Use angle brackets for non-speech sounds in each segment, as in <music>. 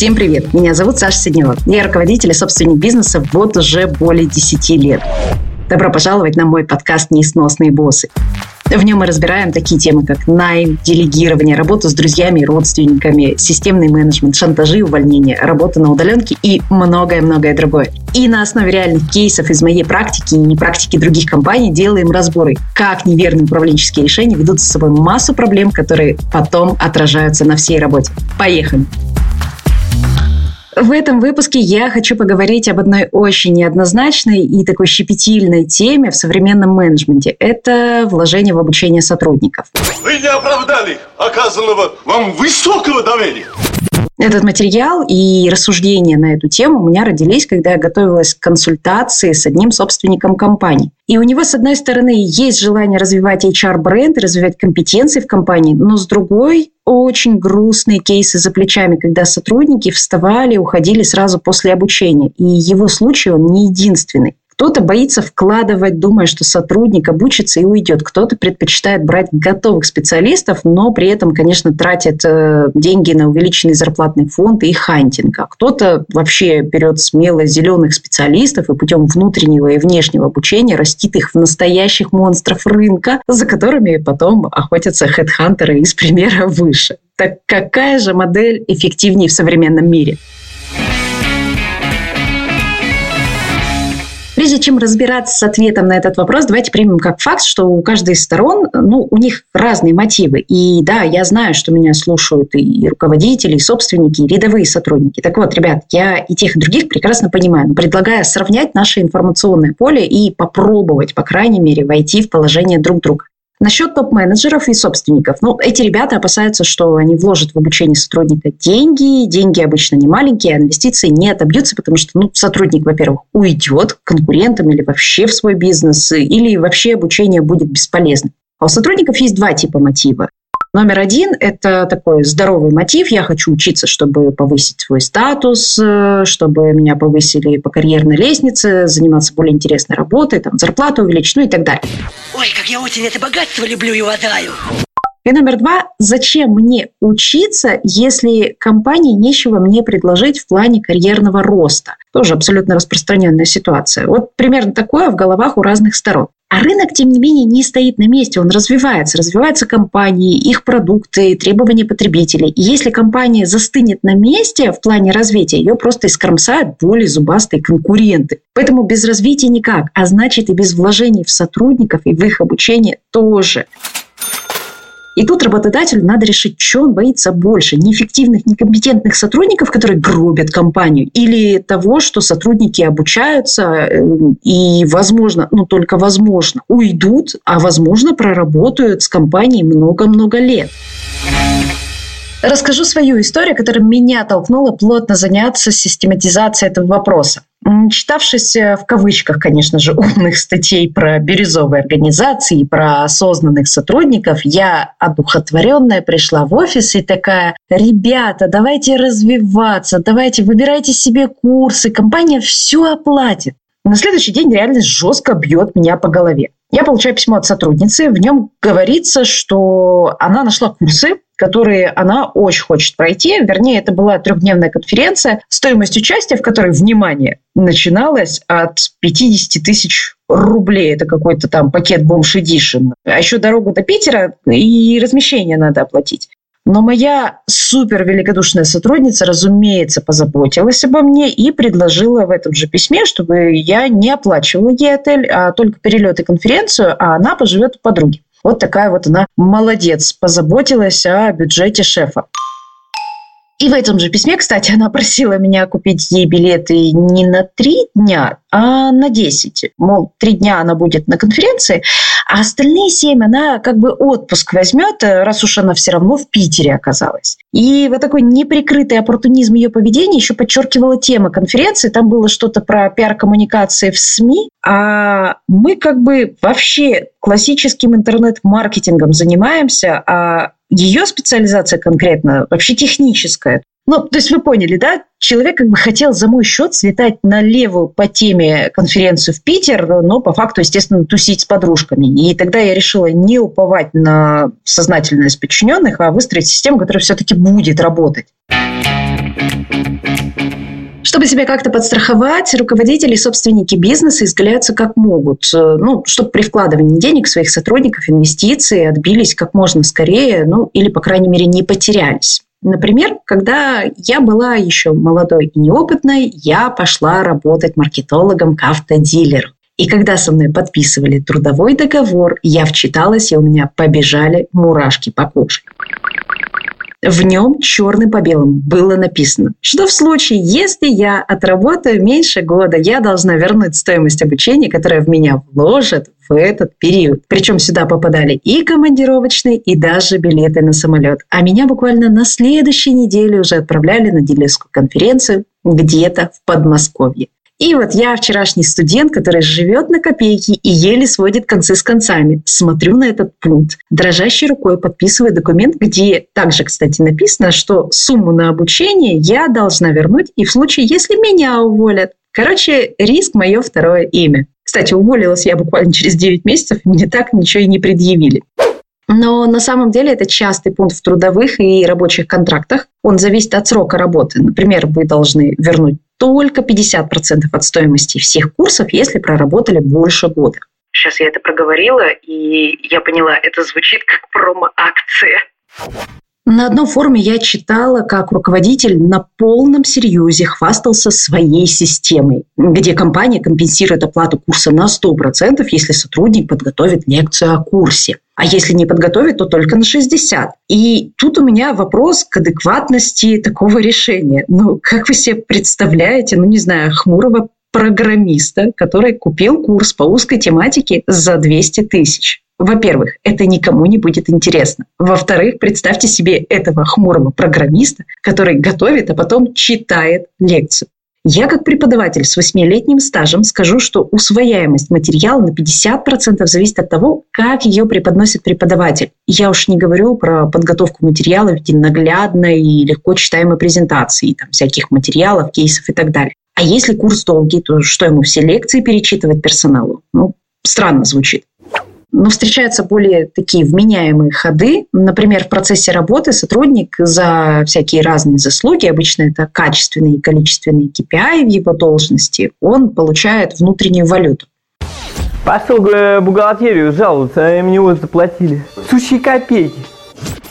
Всем привет! Меня зовут Саша Сиднева. Я руководитель и собственник бизнеса вот уже более 10 лет. Добро пожаловать на мой подкаст «Несносные боссы». В нем мы разбираем такие темы, как найм, делегирование, работа с друзьями и родственниками, системный менеджмент, шантажи увольнения, работа на удаленке и многое-многое другое. И на основе реальных кейсов из моей практики и практики других компаний делаем разборы, как неверные управленческие решения ведут за собой массу проблем, которые потом отражаются на всей работе. Поехали! В этом выпуске я хочу поговорить об одной очень неоднозначной и такой щепетильной теме в современном менеджменте. Это вложение в обучение сотрудников. Вы не оправдали оказанного вам высокого доверия. Этот материал и рассуждения на эту тему у меня родились, когда я готовилась к консультации с одним собственником компании. И у него, с одной стороны, есть желание развивать HR-бренд, развивать компетенции в компании, но с другой очень грустные кейсы за плечами, когда сотрудники вставали, уходили сразу после обучения. И его случай, он не единственный. Кто-то боится вкладывать, думая, что сотрудник обучится и уйдет. Кто-то предпочитает брать готовых специалистов, но при этом, конечно, тратит э, деньги на увеличенный зарплатный фонд и хантинг. А кто-то вообще берет смело зеленых специалистов и путем внутреннего и внешнего обучения растит их в настоящих монстров рынка, за которыми потом охотятся хедхантеры из примера выше. Так какая же модель эффективнее в современном мире? Прежде чем разбираться с ответом на этот вопрос, давайте примем как факт, что у каждой из сторон, ну, у них разные мотивы. И да, я знаю, что меня слушают и руководители, и собственники, и рядовые сотрудники. Так вот, ребят, я и тех, и других прекрасно понимаю, но предлагаю сравнять наше информационное поле и попробовать, по крайней мере, войти в положение друг друга. Насчет топ-менеджеров и собственников. Ну, эти ребята опасаются, что они вложат в обучение сотрудника деньги. Деньги обычно не маленькие, а инвестиции не отобьются, потому что ну, сотрудник, во-первых, уйдет к конкурентам или вообще в свой бизнес, или вообще обучение будет бесполезным. А у сотрудников есть два типа мотива. Номер один – это такой здоровый мотив. Я хочу учиться, чтобы повысить свой статус, э, чтобы меня повысили по карьерной лестнице, заниматься более интересной работой, там, зарплату увеличить, ну и так далее. Ой, как я очень это богатство люблю и уважаю. И номер два, зачем мне учиться, если компании нечего мне предложить в плане карьерного роста? Тоже абсолютно распространенная ситуация. Вот примерно такое в головах у разных сторон. А рынок, тем не менее, не стоит на месте, он развивается. Развиваются компании, их продукты, требования потребителей. И если компания застынет на месте в плане развития, ее просто искромсают более зубастые конкуренты. Поэтому без развития никак, а значит и без вложений в сотрудников и в их обучение тоже. И тут работодателю надо решить, что он боится больше. Неэффективных, некомпетентных сотрудников, которые гробят компанию, или того, что сотрудники обучаются э, и, возможно, ну только возможно, уйдут, а возможно, проработают с компанией много-много лет. Расскажу свою историю, которая меня толкнула плотно заняться систематизацией этого вопроса. Читавшись э, в кавычках, конечно же, <laughs> умных статей про бирюзовые организации и про осознанных сотрудников, я одухотворенная пришла в офис и такая, ребята, давайте развиваться, давайте выбирайте себе курсы, компания все оплатит. На следующий день реальность жестко бьет меня по голове. Я получаю письмо от сотрудницы, в нем говорится, что она нашла курсы, которые она очень хочет пройти. Вернее, это была трехдневная конференция, стоимость участия в которой, внимание, начиналась от 50 тысяч рублей. Это какой-то там пакет Бомж Эдишн. А еще дорогу до Питера и размещение надо оплатить. Но моя супер великодушная сотрудница, разумеется, позаботилась обо мне и предложила в этом же письме, чтобы я не оплачивала ей отель, а только перелет и конференцию, а она поживет у подруги. Вот такая вот она молодец, позаботилась о бюджете шефа. И в этом же письме, кстати, <laughs> она просила меня купить ей билеты не на три дня, а на десять. Мол, три дня она будет на конференции, а остальные семь она как бы отпуск возьмет, раз уж она все равно в Питере оказалась. И вот такой неприкрытый оппортунизм ее поведения еще подчеркивала тема конференции. Там было что-то про пиар-коммуникации в СМИ, а мы как бы вообще классическим интернет-маркетингом занимаемся, а ее специализация конкретно вообще техническая. Ну, то есть вы поняли, да? Человек как бы хотел за мой счет слетать на левую по теме конференцию в Питер, но по факту, естественно, тусить с подружками. И тогда я решила не уповать на сознательность подчиненных, а выстроить систему, которая все-таки будет работать. Чтобы себя как-то подстраховать, руководители и собственники бизнеса изгаляются как могут, э, ну, чтобы при вкладывании денег своих сотрудников инвестиции отбились как можно скорее, ну, или, по крайней мере, не потерялись. Например, когда я была еще молодой и неопытной, я пошла работать маркетологом к автодилеру. И когда со мной подписывали трудовой договор, я вчиталась, и у меня побежали мурашки по коже. В нем черным по белому было написано, что в случае, если я отработаю меньше года, я должна вернуть стоимость обучения, которая в меня вложат в этот период. Причем сюда попадали и командировочные, и даже билеты на самолет. А меня буквально на следующей неделе уже отправляли на дилерскую конференцию где-то в Подмосковье. И вот я, вчерашний студент, который живет на копейки и еле сводит концы с концами, смотрю на этот пункт, дрожащей рукой подписываю документ, где также, кстати, написано, что сумму на обучение я должна вернуть и в случае, если меня уволят. Короче, риск – мое второе имя. Кстати, уволилась я буквально через 9 месяцев, мне так ничего и не предъявили. Но на самом деле это частый пункт в трудовых и рабочих контрактах. Он зависит от срока работы. Например, вы должны вернуть только 50% от стоимости всех курсов, если проработали больше года. Сейчас я это проговорила, и я поняла, это звучит как промо-акция. На одном форуме я читала, как руководитель на полном серьезе хвастался своей системой, где компания компенсирует оплату курса на 100%, если сотрудник подготовит лекцию о курсе. А если не подготовит, то только на 60. И тут у меня вопрос к адекватности такого решения. Ну, как вы себе представляете, ну, не знаю, хмурого программиста, который купил курс по узкой тематике за 200 тысяч. Во-первых, это никому не будет интересно. Во-вторых, представьте себе этого хмурого программиста, который готовит, а потом читает лекцию. Я как преподаватель с восьмилетним стажем скажу, что усвояемость материала на 50% зависит от того, как ее преподносит преподаватель. Я уж не говорю про подготовку материала в виде наглядной и легко читаемой презентации, там, всяких материалов, кейсов и так далее. А если курс долгий, то что ему все лекции перечитывать персоналу? Ну, странно звучит. Но встречаются более такие вменяемые ходы. Например, в процессе работы сотрудник за всякие разные заслуги, обычно это качественные и количественные KPI в его должности, он получает внутреннюю валюту. Пошел бухгалтерию жаловаться, а им него заплатили. Сущие копейки.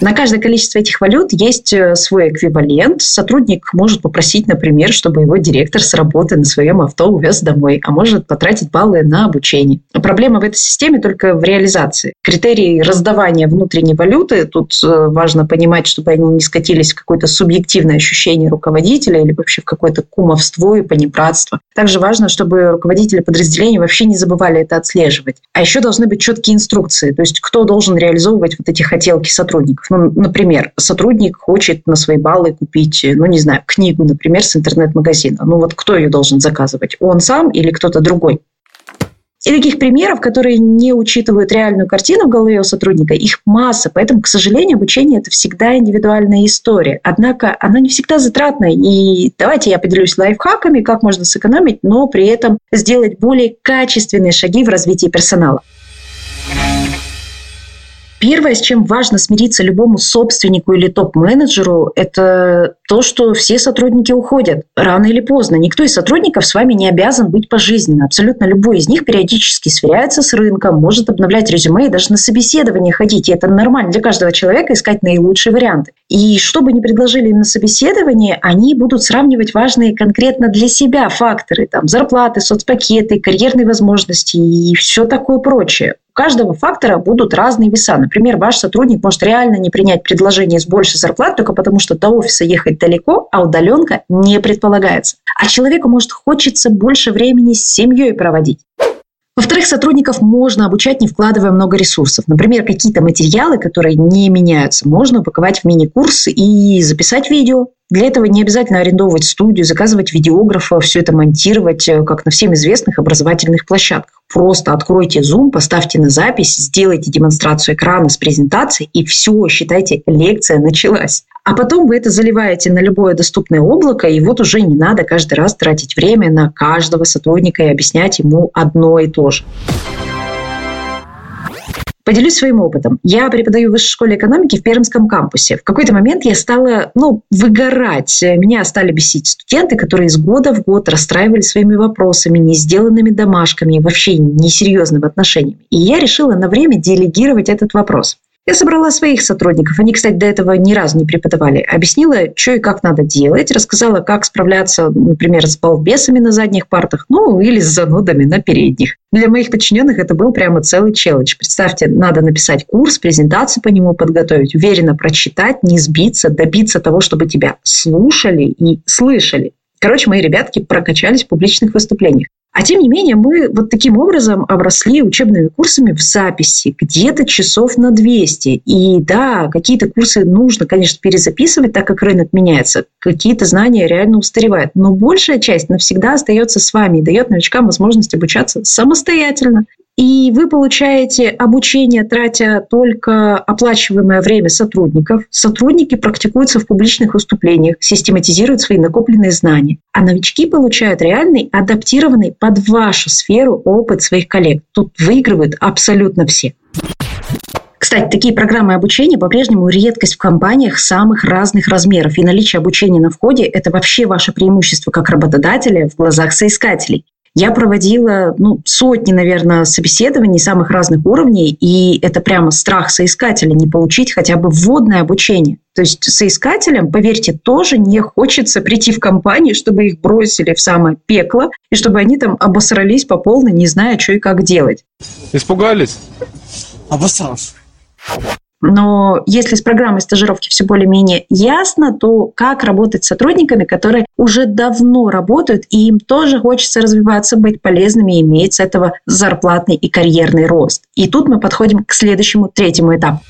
На каждое количество этих валют есть э, свой эквивалент. Сотрудник может попросить, например, чтобы его директор с работы на своем авто увез домой, а может потратить баллы на обучение. Проблема в этой системе только в реализации. Критерии раздавания внутренней валюты, тут э, важно понимать, чтобы они не скатились в какое-то субъективное ощущение руководителя или вообще в какое-то кумовство и понебратство. Также важно, чтобы руководители подразделений вообще не забывали это отслеживать. А еще должны быть четкие инструкции, то есть кто должен реализовывать вот эти хотелки сотрудников. Ну, например, сотрудник хочет на свои баллы купить, ну, не знаю, книгу, например, с интернет-магазина. Ну, вот кто ее должен заказывать? Он сам или кто-то другой? И таких примеров, которые не учитывают реальную картину в голове у сотрудника, их масса. Поэтому, к сожалению, обучение – это всегда индивидуальная история. Однако она не всегда затратная. И давайте я поделюсь лайфхаками, как можно сэкономить, но при этом сделать более качественные шаги в развитии персонала. Первое, с чем важно смириться любому собственнику или топ-менеджеру, это то, что все сотрудники уходят рано или поздно. Никто из сотрудников с вами не обязан быть пожизненно. Абсолютно любой из них периодически сверяется с рынком, может обновлять резюме и даже на собеседование ходить. И это нормально для каждого человека искать наилучшие варианты. И что бы ни предложили им на собеседование, они будут сравнивать важные конкретно для себя факторы. Там, зарплаты, соцпакеты, карьерные возможности и все такое прочее каждого фактора будут разные веса. Например, ваш сотрудник может реально не принять предложение с большей зарплатой только потому, что до офиса ехать далеко, а удаленка не предполагается. А человеку может хочется больше времени с семьей проводить. Во-вторых, сотрудников можно обучать, не вкладывая много ресурсов. Например, какие-то материалы, которые не меняются, можно упаковать в мини-курс и записать видео. Для этого не обязательно арендовывать студию, заказывать видеографа, все это монтировать, э, как на всем известных образовательных площадках. Просто откройте Zoom, поставьте на запись, сделайте демонстрацию экрана с презентацией, и все, считайте, лекция началась. А потом вы это заливаете на любое доступное облако, и вот уже не надо каждый раз тратить время на каждого сотрудника и объяснять ему одно и то же. Поделюсь своим опытом. Я преподаю в высшей школе экономики в Пермском кампусе. В какой-то момент я стала, ну, выгорать. Меня стали бесить студенты, которые из года в год расстраивали своими вопросами, не сделанными домашками, вообще несерьезными отношениями. И я решила на время делегировать этот вопрос. Я собрала своих сотрудников. Они, кстати, до этого ни разу не преподавали. Объяснила, что и как надо делать. Рассказала, как справляться, например, с балбесами на задних партах, ну, или с занудами на передних. Для моих подчиненных это был прямо целый челлендж. Представьте, надо написать курс, презентацию по нему подготовить, уверенно прочитать, не сбиться, добиться того, чтобы тебя слушали и слышали. Короче, мои ребятки прокачались в публичных выступлениях. А тем не менее, мы вот таким образом обросли учебными курсами в записи, где-то часов на 200. И да, какие-то курсы нужно, конечно, перезаписывать, так как рынок меняется. Какие-то знания реально устаревают. Но большая часть навсегда остается с вами и дает новичкам возможность обучаться самостоятельно и вы получаете обучение, тратя только оплачиваемое время сотрудников. Сотрудники практикуются в публичных выступлениях, систематизируют свои накопленные знания. А новички получают реальный, адаптированный под вашу сферу опыт своих коллег. Тут выигрывают абсолютно все. Кстати, такие программы обучения по-прежнему редкость в компаниях самых разных размеров. И наличие обучения на входе – это вообще ваше преимущество как работодателя в глазах соискателей. Я проводила ну, сотни, наверное, собеседований самых разных уровней, и это прямо страх соискателя не получить хотя бы вводное обучение. То есть соискателям, поверьте, тоже не хочется прийти в компанию, чтобы их бросили в самое пекло, и чтобы они там обосрались по полной, не зная, что и как делать. Испугались? Обосрался. Но если с программой стажировки все более-менее ясно, то как работать с сотрудниками, которые уже давно работают, и им тоже хочется развиваться, быть полезными иметь с этого зарплатный и карьерный рост. И тут мы подходим к следующему, третьему этапу.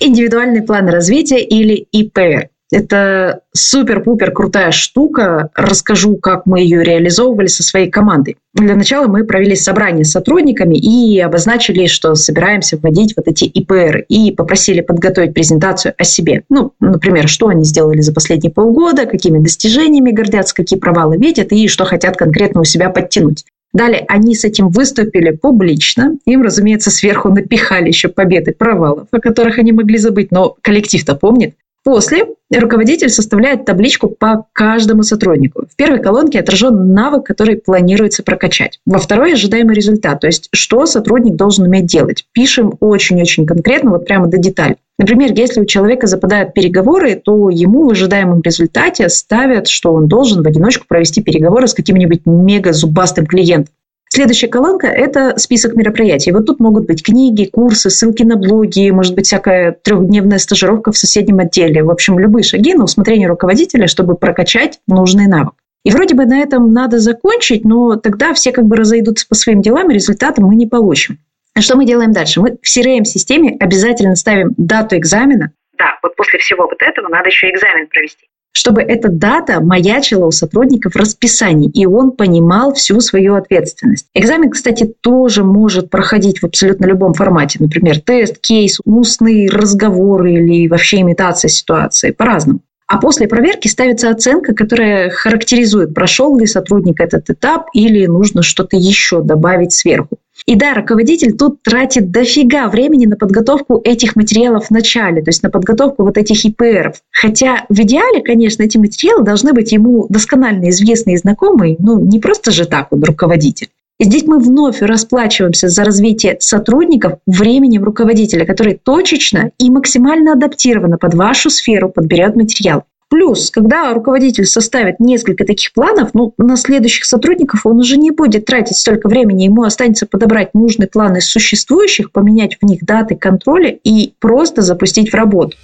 Индивидуальный план развития или ИПР. Это супер-пупер крутая штука. Расскажу, как мы ее реализовывали со своей командой. Для начала мы провели собрание с сотрудниками и обозначили, что собираемся вводить вот эти ИПР и попросили подготовить презентацию о себе. Ну, например, что они сделали за последние полгода, какими достижениями гордятся, какие провалы видят и что хотят конкретно у себя подтянуть. Далее они с этим выступили публично. Им, разумеется, сверху напихали еще победы провалов, о которых они могли забыть, но коллектив-то помнит. После руководитель составляет табличку по каждому сотруднику. В первой колонке отражен навык, который планируется прокачать. Во второй ожидаемый результат, то есть что сотрудник должен уметь делать. Пишем очень-очень конкретно, вот прямо до деталей. Например, если у человека западают переговоры, то ему в ожидаемом результате ставят, что он должен в одиночку провести переговоры с каким-нибудь мега-зубастым клиентом. Следующая колонка – это список мероприятий. Вот тут могут быть книги, курсы, ссылки на блоги, может быть, всякая трехдневная стажировка в соседнем отделе. В общем, любые шаги на усмотрение руководителя, чтобы прокачать нужный навык. И вроде бы на этом надо закончить, но тогда все как бы разойдутся по своим делам, и результата мы не получим. А что мы делаем дальше? Мы в CRM-системе обязательно ставим дату экзамена. Да, вот после всего вот этого надо еще экзамен провести чтобы эта дата маячила у сотрудника в расписании, и он понимал всю свою ответственность. Экзамен, кстати, тоже может проходить в абсолютно любом формате. Например, тест, кейс, устный разговор или вообще имитация ситуации. По-разному. А после проверки ставится оценка, которая характеризует, прошел ли сотрудник этот этап или нужно что-то еще добавить сверху. И да, руководитель тут тратит дофига времени на подготовку этих материалов в начале, то есть на подготовку вот этих ИПРов. Хотя в идеале, конечно, эти материалы должны быть ему досконально известны и знакомы, ну не просто же так он руководитель. И здесь мы вновь расплачиваемся за развитие сотрудников временем руководителя, который точечно и максимально адаптированно под вашу сферу подберет материал. Плюс, когда руководитель составит несколько таких планов, ну, на следующих сотрудников он уже не будет тратить столько времени, ему останется подобрать нужный план из существующих, поменять в них даты контроля и просто запустить в работу.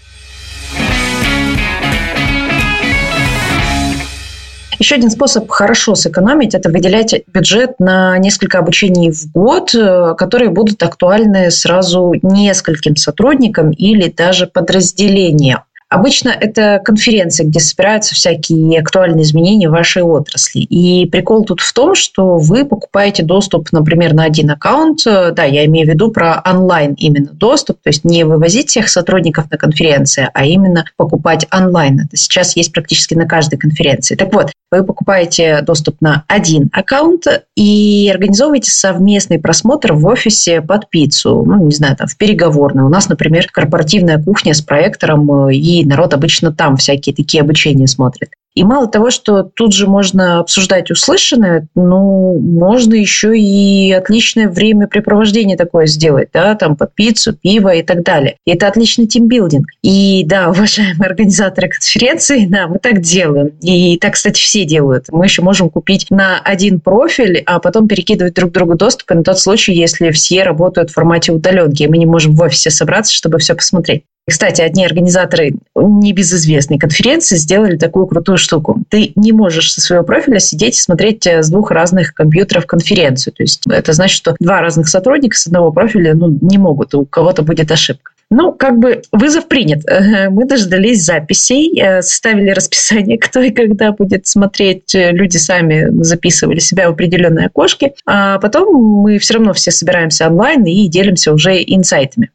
Еще один способ хорошо сэкономить – это выделять бюджет на несколько обучений в год, э, которые будут актуальны сразу нескольким сотрудникам или даже подразделениям. Обычно это конференции, где собираются всякие актуальные изменения в вашей отрасли. И прикол тут в том, что вы покупаете доступ, например, на один аккаунт. Да, я имею в виду про онлайн именно доступ, то есть не вывозить всех сотрудников на конференции, а именно покупать онлайн. Это сейчас есть практически на каждой конференции. Так вот, вы покупаете доступ на один аккаунт и организовываете совместный просмотр в офисе под пиццу, ну, не знаю, там, в переговорной. У нас, например, корпоративная кухня с проектором и народ обычно там всякие такие обучения смотрит. И мало того, что тут же можно обсуждать услышанное, ну, можно еще и отличное времяпрепровождение такое сделать, да, там под пиццу, пиво и так далее. И это отличный тимбилдинг. И да, <laughs> уважаемые организаторы конференции, да, мы так делаем. И так, кстати, все делают. Мы еще можем купить на один профиль, а потом перекидывать друг другу доступы на тот случай, если все работают в формате удаленки, и мы не можем в офисе собраться, чтобы все посмотреть. Кстати, одни организаторы небезызвестной конференции сделали такую крутую штуку. Ты не можешь со своего профиля сидеть и смотреть э, с двух разных компьютеров конференцию. То есть это значит, что два разных сотрудника с одного профиля ну, не могут, у кого-то будет ошибка. Ну, как бы вызов принят. Мы дождались записей, э, составили расписание, <laughs> кто и когда будет смотреть. Люди сами записывали себя в определенные окошки. А потом мы все равно все собираемся онлайн и делимся уже инсайтами.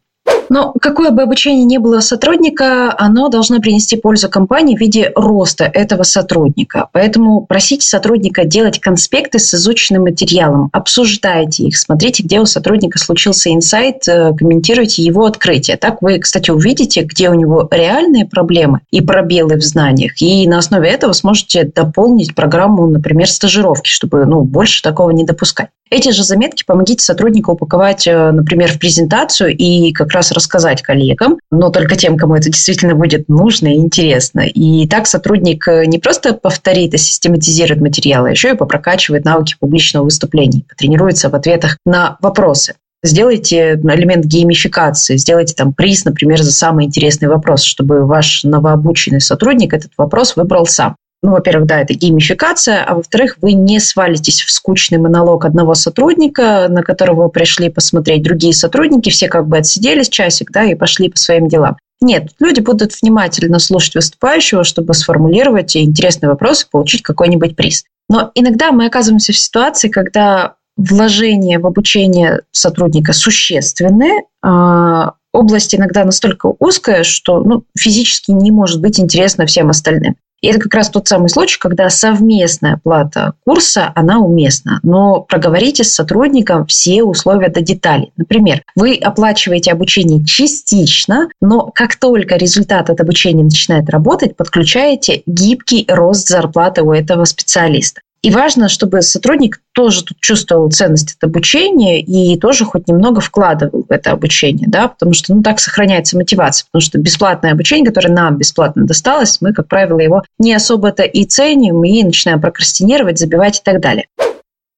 Но какое бы обучение ни было сотрудника, оно должно принести пользу компании в виде роста этого сотрудника. Поэтому просите сотрудника делать конспекты с изученным материалом, обсуждайте их, смотрите, где у сотрудника случился инсайт, э, комментируйте его открытие. Так вы, кстати, увидите, где у него реальные проблемы и пробелы в знаниях, и на основе этого сможете дополнить программу, например, стажировки, чтобы ну, больше такого не допускать. Эти же заметки помогите сотруднику упаковать, э, например, в презентацию и как раз рассказать коллегам, но только тем, кому это действительно будет нужно и интересно. И так сотрудник э, не просто повторит и систематизирует материалы, а еще и попрокачивает навыки публичного выступления, потренируется в ответах на вопросы. Сделайте элемент геймификации, сделайте там приз, например, за самый интересный вопрос, чтобы ваш новообученный сотрудник этот вопрос выбрал сам. Ну, во-первых, да, это геймификация, а во-вторых, вы не свалитесь в скучный монолог одного сотрудника, на которого пришли посмотреть другие сотрудники, все как бы отсиделись часик, да, и пошли по своим делам. Нет, люди будут внимательно слушать выступающего, чтобы сформулировать интересный вопрос и получить какой-нибудь приз. Но иногда мы оказываемся в ситуации, когда вложение в обучение сотрудника существенные, а область иногда настолько узкая, что ну, физически не может быть интересно всем остальным. И это как раз тот самый случай, когда совместная плата курса, она уместна. Но проговорите с сотрудником все условия до деталей. Например, вы оплачиваете обучение частично, но как только результат от обучения начинает работать, подключаете гибкий рост зарплаты у этого специалиста. И важно, чтобы сотрудник тоже тут чувствовал ценность от обучения и тоже хоть немного вкладывал в это обучение, да, потому что ну, так сохраняется мотивация, потому что бесплатное обучение, которое нам бесплатно досталось, мы, как правило, его не особо-то и ценим, и начинаем прокрастинировать, забивать и так далее.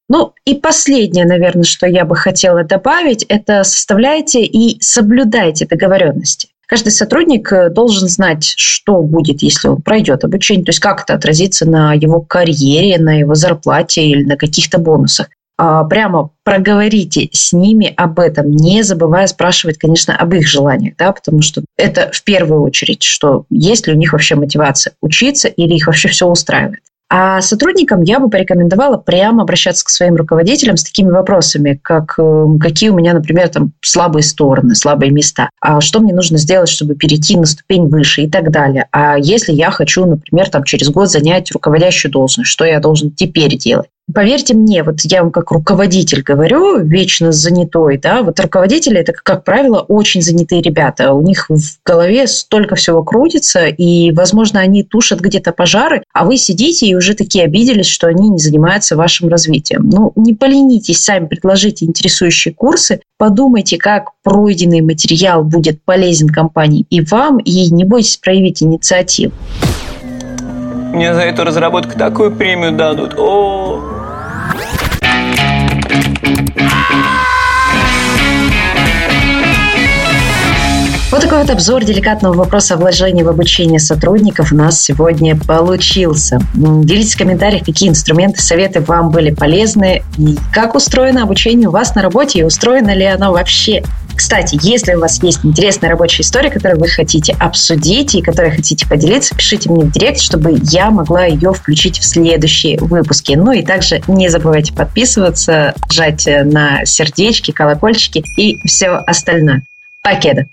Ну и последнее, наверное, что я бы хотела добавить, это составляйте и соблюдайте договоренности. Каждый сотрудник э, должен знать, что будет, если он пройдет обучение, то есть как это отразится на его карьере, на его зарплате или на каких-то бонусах. А прямо проговорите с ними об этом, не забывая спрашивать, конечно, об их желаниях, да, потому что это в первую очередь, что есть ли у них вообще мотивация учиться или их вообще все устраивает. А сотрудникам я бы порекомендовала прямо обращаться к своим руководителям с такими вопросами, как э, какие у меня, например, там слабые стороны, слабые места, а что мне нужно сделать, чтобы перейти на ступень выше и так далее. А если я хочу, например, там через год занять руководящую должность, что я должен теперь делать? Поверьте мне, вот я вам как руководитель говорю, вечно занятой, да, вот руководители это, как правило, очень занятые ребята. У них в голове столько всего крутится, и, возможно, они тушат где-то пожары, а вы сидите и уже такие обиделись, что они не занимаются вашим развитием. Ну, не поленитесь, сами предложите интересующие курсы, подумайте, как пройденный материал будет полезен компании и вам, и не бойтесь проявить инициативу. Мне за эту разработку такую премию дадут. О, Вот такой вот обзор деликатного вопроса о вложении в обучение сотрудников у нас сегодня получился. Делитесь в комментариях, какие инструменты, советы вам были полезны и как устроено обучение у вас на работе и устроено ли оно вообще. Кстати, если у вас есть интересная рабочая история, которую вы хотите обсудить и которой хотите поделиться, пишите мне в директ, чтобы я могла ее включить в следующие выпуски. Ну и также не забывайте подписываться, жать на сердечки, колокольчики и все остальное. Покеда!